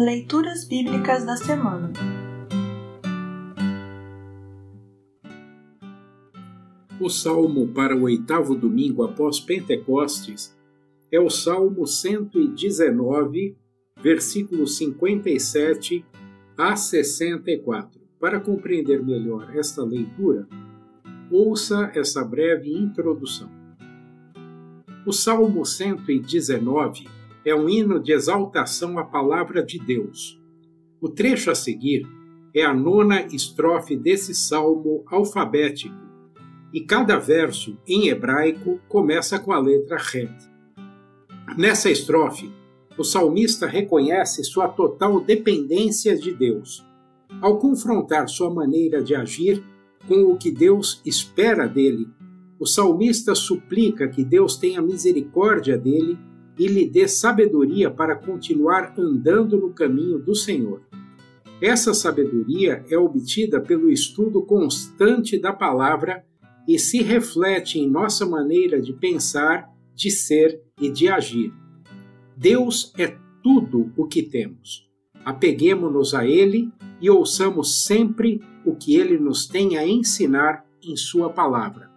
Leituras Bíblicas da Semana O salmo para o oitavo domingo após Pentecostes é o Salmo 119, versículos 57 a 64. Para compreender melhor esta leitura, ouça essa breve introdução. O Salmo 119 é um hino de exaltação à palavra de Deus. O trecho a seguir é a nona estrofe desse salmo alfabético, e cada verso, em hebraico, começa com a letra Het. Nessa estrofe, o salmista reconhece sua total dependência de Deus. Ao confrontar sua maneira de agir com o que Deus espera dele, o salmista suplica que Deus tenha misericórdia dele e lhe dê sabedoria para continuar andando no caminho do Senhor. Essa sabedoria é obtida pelo estudo constante da palavra e se reflete em nossa maneira de pensar, de ser e de agir. Deus é tudo o que temos. Apeguemos-nos a Ele e ouçamos sempre o que Ele nos tem a ensinar em Sua palavra.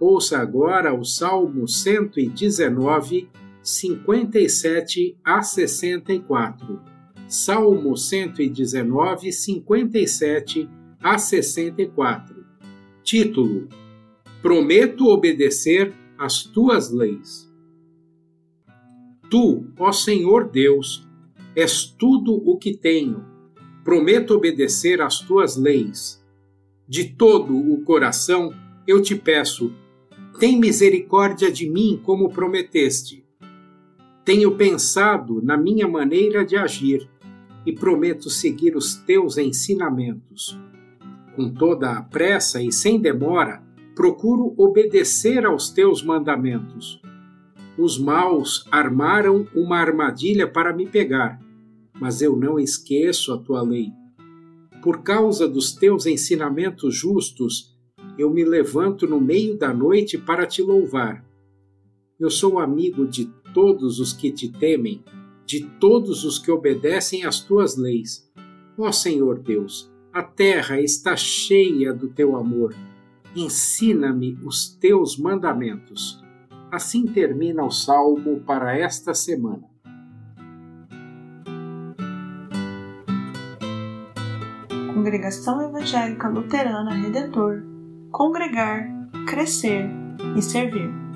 Ouça agora o Salmo 119, 57 a 64. Salmo 119, 57 a 64. Título: Prometo obedecer às tuas leis. Tu, ó Senhor Deus, és tudo o que tenho. Prometo obedecer às tuas leis. De todo o coração eu te peço, tem misericórdia de mim como prometeste. Tenho pensado na minha maneira de agir e prometo seguir os teus ensinamentos. Com toda a pressa e sem demora, procuro obedecer aos teus mandamentos. Os maus armaram uma armadilha para me pegar, mas eu não esqueço a tua lei. Por causa dos teus ensinamentos justos, eu me levanto no meio da noite para te louvar. Eu sou amigo de todos os que te temem, de todos os que obedecem às tuas leis. Ó Senhor Deus, a terra está cheia do teu amor. Ensina-me os teus mandamentos. Assim termina o salmo para esta semana. Congregação Evangélica Luterana Redentor Congregar, Crescer e Servir.